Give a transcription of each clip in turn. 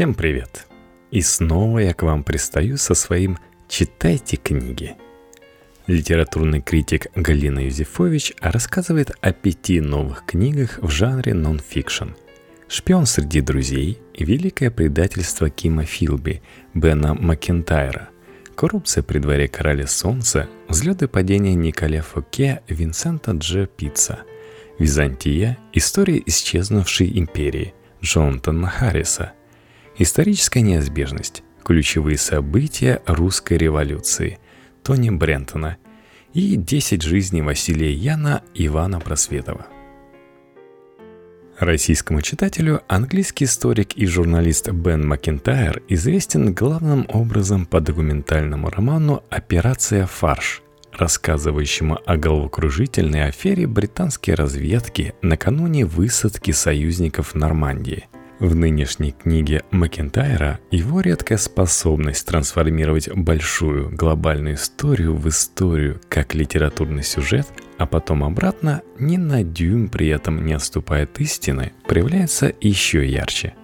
Всем привет! И снова я к вам пристаю со своим «Читайте книги». Литературный критик Галина Юзефович рассказывает о пяти новых книгах в жанре нон-фикшн. «Шпион среди друзей», «Великое предательство Кима Филби», Бена Макентайра, «Коррупция при дворе короля солнца», «Взлет и падение Николя Фоке», Винсента Дж. Пицца, «Византия», «История исчезнувшей империи», Джонатана Харриса – Историческая неизбежность. Ключевые события русской революции. Тони Брентона. И «10 жизней Василия Яна Ивана Просветова. Российскому читателю английский историк и журналист Бен Макентайр известен главным образом по документальному роману «Операция Фарш», рассказывающему о головокружительной афере британской разведки накануне высадки союзников в Нормандии – в нынешней книге Макентайра его редкая способность трансформировать большую глобальную историю в историю как литературный сюжет, а потом обратно, ни на дюйм при этом не отступает истины, проявляется еще ярче.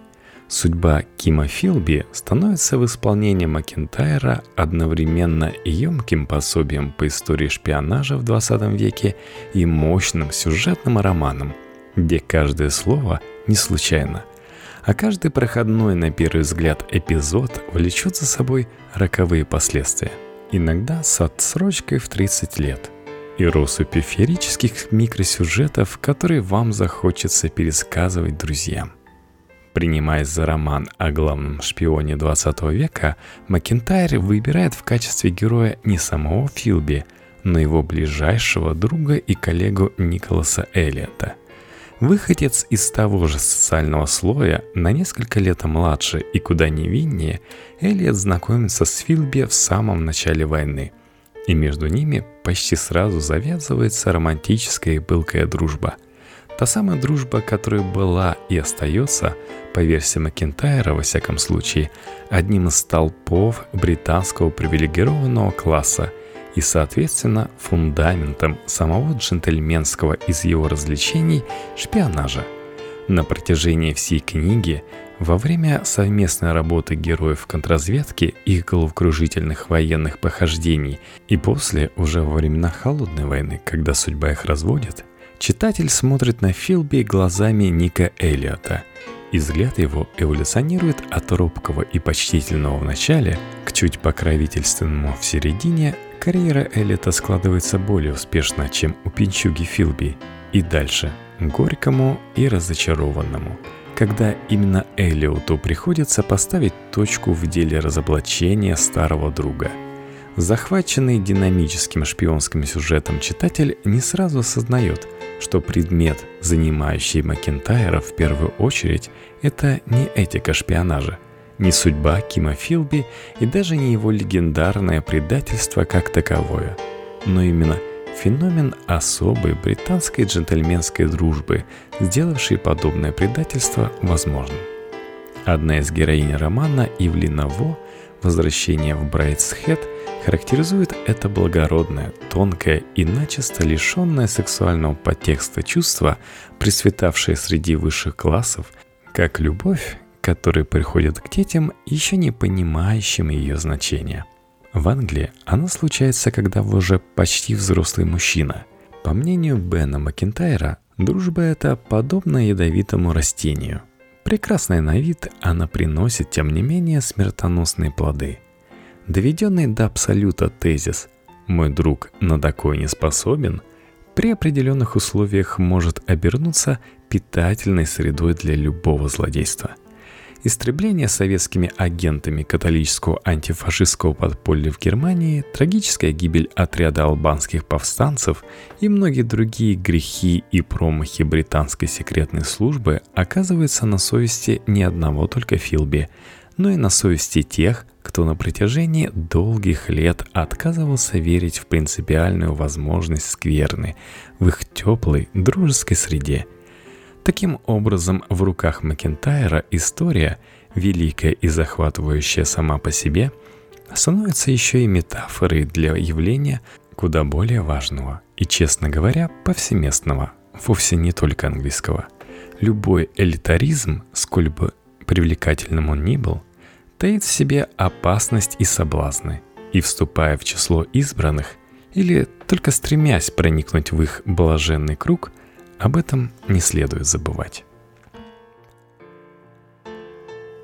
Судьба Кима Филби становится в исполнении Макентайра одновременно емким пособием по истории шпионажа в 20 веке и мощным сюжетным романом, где каждое слово не случайно – а каждый проходной на первый взгляд эпизод влечет за собой роковые последствия, иногда с отсрочкой в 30 лет, и россыпью феерических микросюжетов, которые вам захочется пересказывать друзьям. Принимаясь за роман о главном шпионе 20 века, Макентайр выбирает в качестве героя не самого Филби, но его ближайшего друга и коллегу Николаса Эллиота – Выходец из того же социального слоя, на несколько лет младше и куда невиннее, Элиот знакомится с Филби в самом начале войны. И между ними почти сразу завязывается романтическая и пылкая дружба. Та самая дружба, которая была и остается, по версии Макентайра во всяком случае, одним из столпов британского привилегированного класса – и, соответственно, фундаментом самого джентльменского из его развлечений – шпионажа. На протяжении всей книги, во время совместной работы героев контрразведки, их головокружительных военных похождений и после, уже во времена Холодной войны, когда судьба их разводит, читатель смотрит на Филби глазами Ника Эллиота – и взгляд его эволюционирует от робкого и почтительного в начале к чуть покровительственному в середине Карьера Эллиота складывается более успешно, чем у пинчуги Филби, и дальше, горькому и разочарованному, когда именно Эллиоту приходится поставить точку в деле разоблачения старого друга. Захваченный динамическим шпионским сюжетом читатель не сразу осознает, что предмет, занимающий Макентайра в первую очередь, это не этика шпионажа – ни судьба Кима Филби и даже не его легендарное предательство как таковое, но именно феномен особой британской джентльменской дружбы, сделавший подобное предательство возможным. Одна из героинь романа Ивлина Во «Возвращение в Брайтсхед» характеризует это благородное, тонкое и начисто лишенное сексуального подтекста чувство, присвятавшее среди высших классов, как любовь которые приходят к детям, еще не понимающим ее значения. В Англии она случается, когда вы уже почти взрослый мужчина. По мнению Бена Макентайра, дружба это подобно ядовитому растению. Прекрасная на вид, она приносит, тем не менее, смертоносные плоды. Доведенный до абсолюта тезис «мой друг на такое не способен» при определенных условиях может обернуться питательной средой для любого злодейства – Истребление советскими агентами католического антифашистского подполья в Германии, трагическая гибель отряда албанских повстанцев и многие другие грехи и промахи британской секретной службы оказываются на совести не одного только Филби, но и на совести тех, кто на протяжении долгих лет отказывался верить в принципиальную возможность скверны в их теплой дружеской среде – Таким образом, в руках Макентайра история, великая и захватывающая сама по себе, становится еще и метафорой для явления куда более важного и, честно говоря, повсеместного, вовсе не только английского. Любой элитаризм, сколь бы привлекательным он ни был, таит в себе опасность и соблазны, и вступая в число избранных, или только стремясь проникнуть в их блаженный круг, об этом не следует забывать.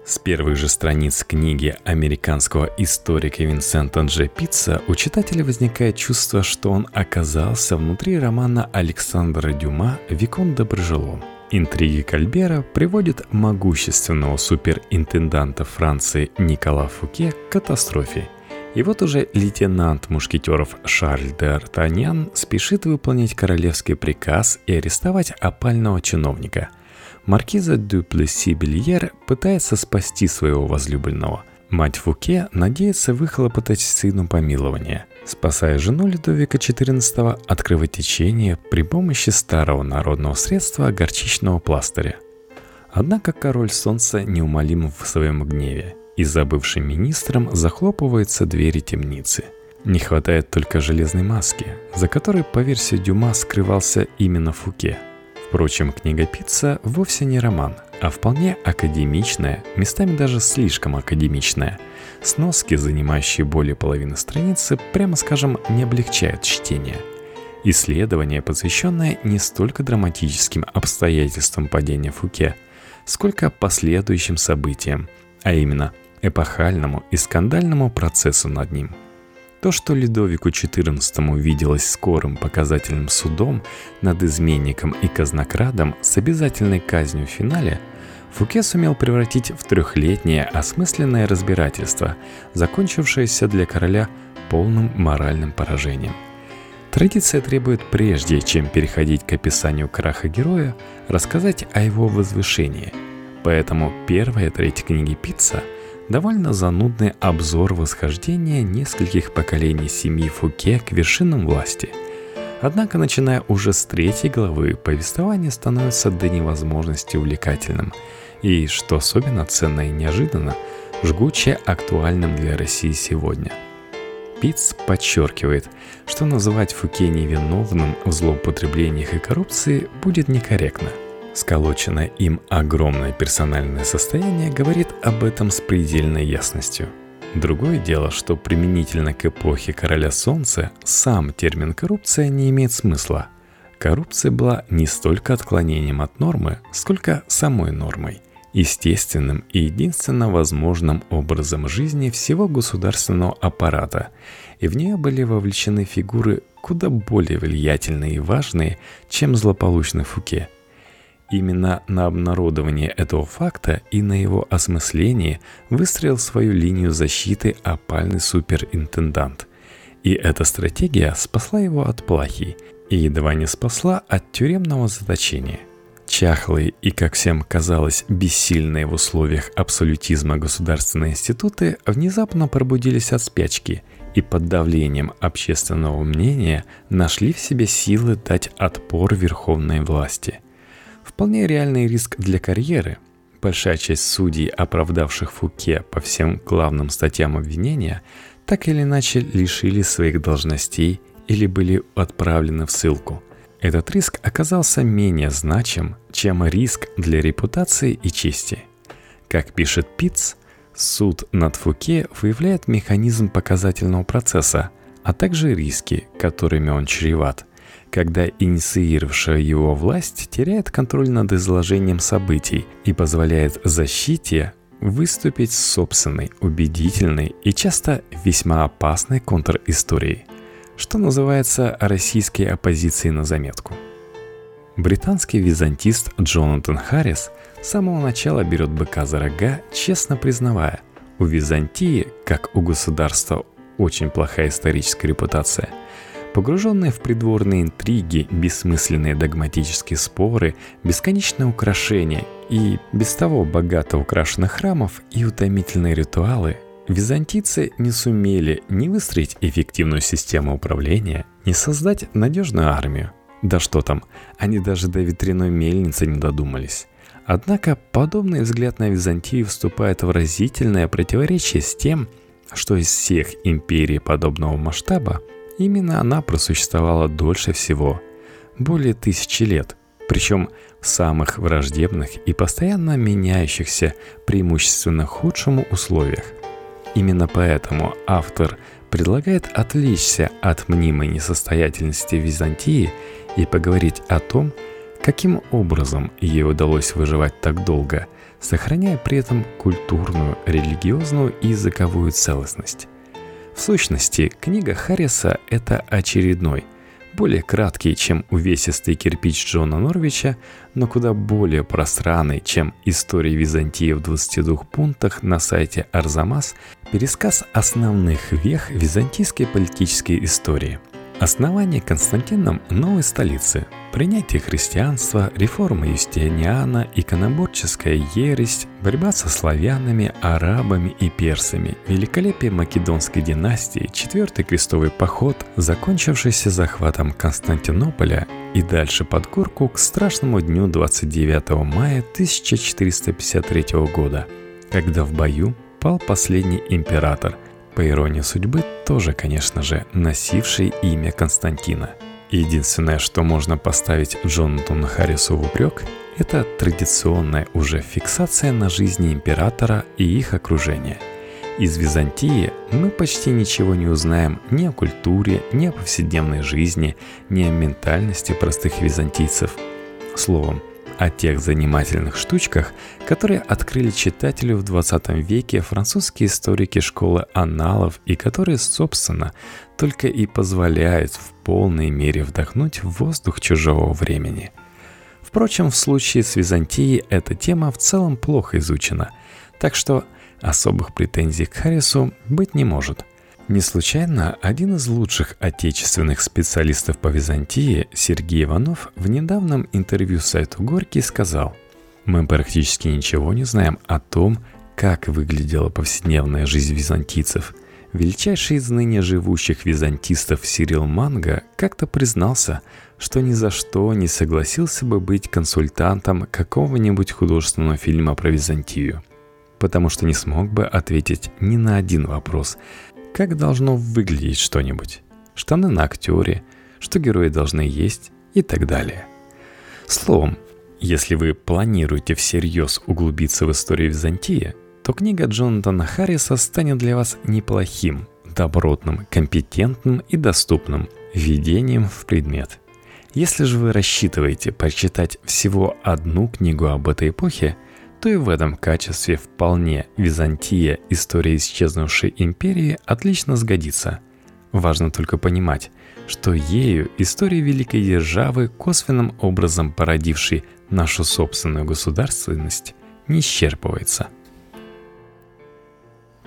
С первых же страниц книги американского историка Винсента Дж. Питца у читателя возникает чувство, что он оказался внутри романа Александра Дюма «Викон Доброжелон». Интриги Кальбера приводят могущественного суперинтенданта Франции Никола Фуке к катастрофе. И вот уже лейтенант мушкетеров Шарль де Артаньян спешит выполнить королевский приказ и арестовать опального чиновника – Маркиза дю Плесси-Бельер пытается спасти своего возлюбленного. Мать Фуке надеется выхлопотать сыну помилование, спасая жену Людовика XIV от кровотечения при помощи старого народного средства горчичного пластыря. Однако король солнца неумолим в своем гневе, и за бывшим министром захлопываются двери темницы. Не хватает только железной маски, за которой, по версии Дюма, скрывался именно Фуке – Впрочем, книга Пицца вовсе не роман, а вполне академичная, местами даже слишком академичная. Сноски, занимающие более половины страницы, прямо скажем, не облегчают чтение. Исследование, посвященное не столько драматическим обстоятельствам падения Фуке, сколько последующим событиям, а именно эпохальному и скандальному процессу над ним – то, что Ледовику XIV виделось скорым показательным судом над изменником и казнокрадом с обязательной казнью в финале, Фуке сумел превратить в трехлетнее осмысленное разбирательство, закончившееся для короля полным моральным поражением. Традиция требует прежде, чем переходить к описанию краха героя, рассказать о его возвышении. Поэтому первая треть книги Пицца – довольно занудный обзор восхождения нескольких поколений семьи Фуке к вершинам власти. Однако, начиная уже с третьей главы, повествование становится до невозможности увлекательным и, что особенно ценно и неожиданно, жгуче актуальным для России сегодня. Пиц подчеркивает, что называть Фуке невиновным в злоупотреблениях и коррупции будет некорректно – Сколоченное им огромное персональное состояние говорит об этом с предельной ясностью. Другое дело, что применительно к эпохе Короля Солнца сам термин «коррупция» не имеет смысла. Коррупция была не столько отклонением от нормы, сколько самой нормой, естественным и единственно возможным образом жизни всего государственного аппарата, и в нее были вовлечены фигуры куда более влиятельные и важные, чем злополучный Фуке – Именно на обнародование этого факта и на его осмысление выстроил свою линию защиты опальный суперинтендант. И эта стратегия спасла его от плахи и едва не спасла от тюремного заточения. Чахлые и, как всем казалось, бессильные в условиях абсолютизма государственные институты внезапно пробудились от спячки и под давлением общественного мнения нашли в себе силы дать отпор верховной власти – Вполне реальный риск для карьеры. Большая часть судей, оправдавших Фуке по всем главным статьям обвинения, так или иначе лишили своих должностей или были отправлены в ссылку. Этот риск оказался менее значим, чем риск для репутации и чести. Как пишет Питц, суд над Фуке выявляет механизм показательного процесса, а также риски, которыми он чреват – когда инициировавшая его власть теряет контроль над изложением событий и позволяет защите выступить с собственной, убедительной и часто весьма опасной контристорией, что называется российской оппозицией на заметку. Британский византист Джонатан Харрис с самого начала берет быка за рога, честно признавая, у Византии, как у государства, очень плохая историческая репутация – Погруженные в придворные интриги, бессмысленные догматические споры, бесконечные украшения и без того богато украшенных храмов и утомительные ритуалы, византийцы не сумели ни выстроить эффективную систему управления, ни создать надежную армию. Да что там, они даже до ветряной мельницы не додумались. Однако подобный взгляд на Византию вступает в разительное противоречие с тем, что из всех империй подобного масштаба Именно она просуществовала дольше всего, более тысячи лет, причем в самых враждебных и постоянно меняющихся преимущественно худшему условиях. Именно поэтому автор предлагает отвлечься от мнимой несостоятельности Византии и поговорить о том, каким образом ей удалось выживать так долго, сохраняя при этом культурную, религиозную и языковую целостность. В сущности, книга Харриса – это очередной, более краткий, чем увесистый кирпич Джона Норвича, но куда более пространный, чем «История Византии в 22 пунктах» на сайте Арзамас, пересказ основных вех византийской политической истории – Основание Константином новой столицы, принятие христианства, реформа Юстиниана, иконоборческая ересь, борьба со славянами, арабами и персами, великолепие Македонской династии, четвертый крестовый поход, закончившийся захватом Константинополя и дальше под горку к страшному дню 29 мая 1453 года, когда в бою пал последний император – по иронии судьбы, тоже, конечно же, носивший имя Константина. Единственное, что можно поставить Джонатану Харрису в упрек, это традиционная уже фиксация на жизни императора и их окружения. Из Византии мы почти ничего не узнаем ни о культуре, ни о повседневной жизни, ни о ментальности простых византийцев. Словом, о тех занимательных штучках, которые открыли читателю в 20 веке французские историки школы аналов и которые, собственно, только и позволяют в полной мере вдохнуть воздух чужого времени. Впрочем, в случае с Византией эта тема в целом плохо изучена, так что особых претензий к Харрису быть не может – не случайно один из лучших отечественных специалистов по Византии, Сергей Иванов, в недавнем интервью сайту Горький сказал, «Мы практически ничего не знаем о том, как выглядела повседневная жизнь византийцев. Величайший из ныне живущих византистов Сирил Манга как-то признался, что ни за что не согласился бы быть консультантом какого-нибудь художественного фильма про Византию, потому что не смог бы ответить ни на один вопрос, как должно выглядеть что-нибудь, штаны на актере, что герои должны есть и так далее. Словом, если вы планируете всерьез углубиться в историю Византии, то книга Джонатана Харриса станет для вас неплохим, добротным, компетентным и доступным введением в предмет. Если же вы рассчитываете прочитать всего одну книгу об этой эпохе – то и в этом качестве вполне Византия, история исчезнувшей империи, отлично сгодится. Важно только понимать, что ею история великой державы, косвенным образом породившей нашу собственную государственность, не исчерпывается –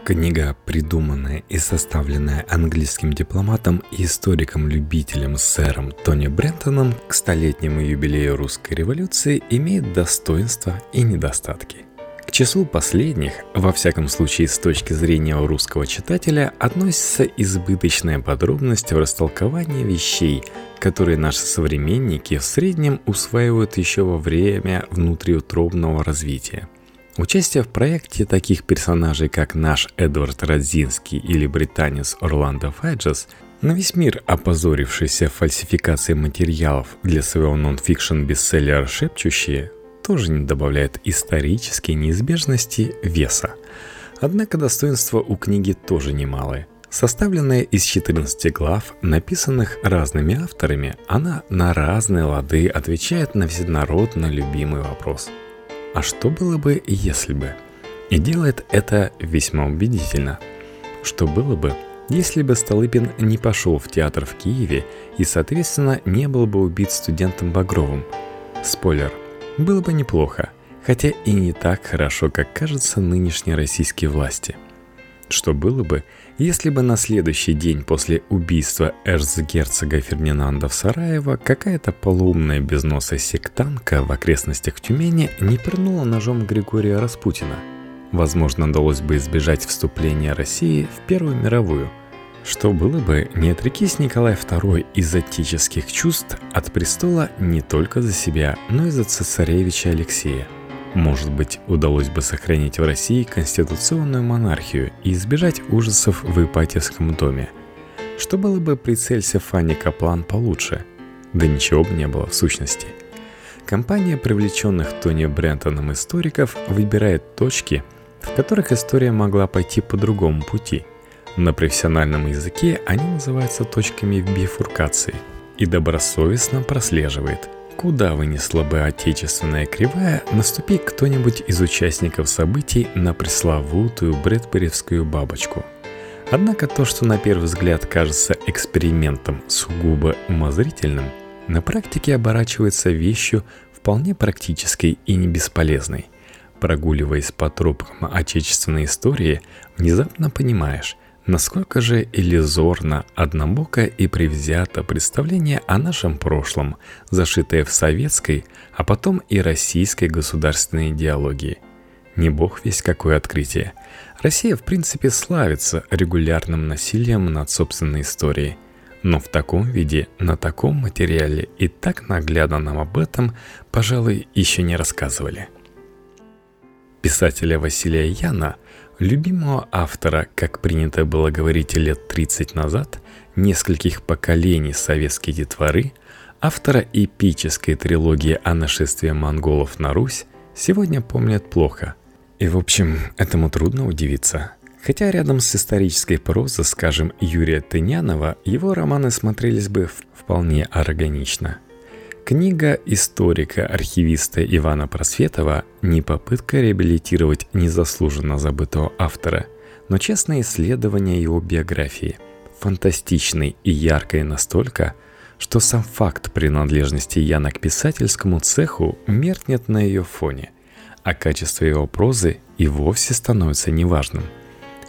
Книга, придуманная и составленная английским дипломатом и историком-любителем сэром Тони Брентоном к столетнему юбилею русской революции, имеет достоинства и недостатки. К числу последних, во всяком случае с точки зрения русского читателя, относится избыточная подробность в растолковании вещей, которые наши современники в среднем усваивают еще во время внутриутробного развития – Участие в проекте таких персонажей, как наш Эдвард Родзинский или британец Орландо Файджес, на весь мир опозорившийся фальсификацией материалов для своего нон-фикшн бестселлера «Шепчущие», тоже не добавляет исторической неизбежности веса. Однако достоинства у книги тоже немалые. Составленная из 14 глав, написанных разными авторами, она на разные лады отвечает на всенародно любимый вопрос – а что было бы, если бы? И делает это весьма убедительно. Что было бы, если бы Столыпин не пошел в театр в Киеве и, соответственно, не был бы убит студентом Багровым? Спойлер, было бы неплохо, хотя и не так хорошо, как кажется нынешней российской власти. Что было бы, если бы на следующий день после убийства эрцгерцога Фердинанда в Сараево какая-то полуумная безносая сектанка в окрестностях Тюмени не пырнула ножом Григория Распутина, возможно, удалось бы избежать вступления России в Первую мировую. Что было бы, не отрекись Николай II из отеческих чувств от престола не только за себя, но и за цесаревича Алексея – может быть, удалось бы сохранить в России конституционную монархию и избежать ужасов в Ипатьевском доме. Что было бы при Цельсе Фанни Каплан получше? Да ничего бы не было в сущности. компания привлеченных Тони Брентоном историков выбирает точки, в которых история могла пойти по другому пути. На профессиональном языке они называются точками бифуркации и добросовестно прослеживает, куда вынесла бы отечественная кривая, наступи кто-нибудь из участников событий на пресловутую брэдберевскую бабочку – Однако то, что на первый взгляд кажется экспериментом сугубо умозрительным, на практике оборачивается вещью вполне практической и не бесполезной. Прогуливаясь по тропкам отечественной истории, внезапно понимаешь, насколько же иллюзорно, однобоко и привзято представление о нашем прошлом, зашитое в советской, а потом и российской государственной идеологии. Не бог весь какое открытие – Россия в принципе славится регулярным насилием над собственной историей. Но в таком виде, на таком материале и так наглядно нам об этом, пожалуй, еще не рассказывали. Писателя Василия Яна, любимого автора, как принято было говорить лет 30 назад, нескольких поколений советской детворы, автора эпической трилогии о нашествии монголов на Русь, сегодня помнят плохо – и, в общем, этому трудно удивиться. Хотя рядом с исторической прозой, скажем, Юрия Тынянова, его романы смотрелись бы вполне органично. Книга историка-архивиста Ивана Просветова не попытка реабилитировать незаслуженно забытого автора, но честное исследование его биографии, фантастичной и яркой настолько, что сам факт принадлежности Яна к писательскому цеху меркнет на ее фоне а качество его прозы и вовсе становится неважным.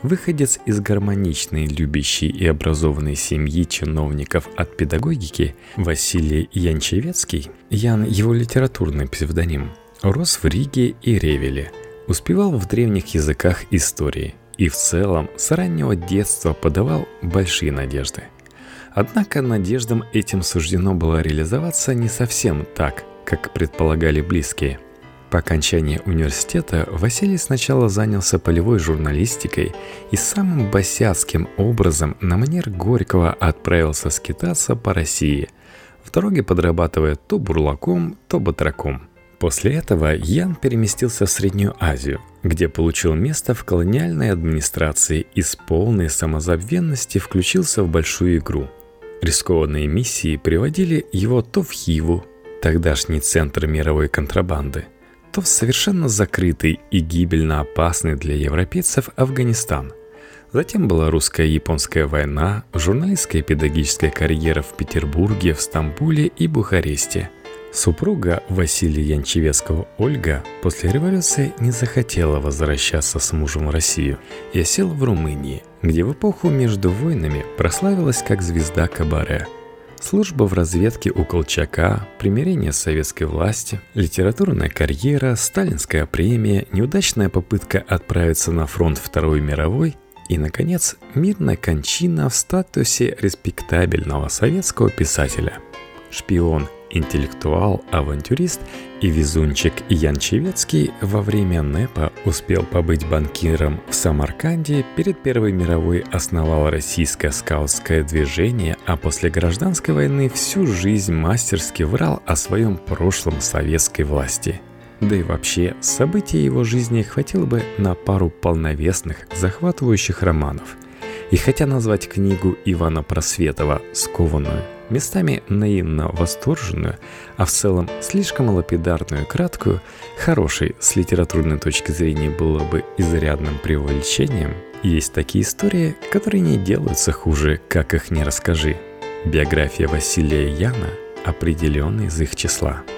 Выходец из гармоничной, любящей и образованной семьи чиновников от педагогики Василий Янчевецкий, Ян его литературный псевдоним, рос в Риге и Ревеле, успевал в древних языках истории и в целом с раннего детства подавал большие надежды. Однако надеждам этим суждено было реализоваться не совсем так, как предполагали близкие – по окончании университета Василий сначала занялся полевой журналистикой и самым босяцким образом на манер Горького отправился скитаться по России, в дороге подрабатывая то бурлаком, то батраком. После этого Ян переместился в Среднюю Азию, где получил место в колониальной администрации и с полной самозабвенности включился в большую игру. Рискованные миссии приводили его то в Хиву, тогдашний центр мировой контрабанды – то в совершенно закрытый и гибельно опасный для европейцев Афганистан. Затем была русско-японская война, журналистская и педагогическая карьера в Петербурге, в Стамбуле и Бухаресте. Супруга Василия Янчевецкого Ольга после революции не захотела возвращаться с мужем в Россию и осела в Румынии, где в эпоху между войнами прославилась как звезда кабаре – Служба в разведке у Колчака, примирение с советской властью, литературная карьера, сталинская премия, неудачная попытка отправиться на фронт Второй мировой и, наконец, мирная кончина в статусе респектабельного советского писателя. Шпион Интеллектуал, авантюрист и везунчик Ян Чевецкий во время НЭПа успел побыть банкиром в Самарканде, перед Первой мировой основал российское скаутское движение, а после гражданской войны всю жизнь мастерски врал о своем прошлом советской власти. Да и вообще, событий его жизни хватило бы на пару полновесных, захватывающих романов. И хотя назвать книгу Ивана Просветова «Скованную» местами наивно восторженную, а в целом слишком лапидарную и краткую, хорошей с литературной точки зрения было бы изрядным преувеличением, есть такие истории, которые не делаются хуже, как их не расскажи. Биография Василия Яна определенно из их числа –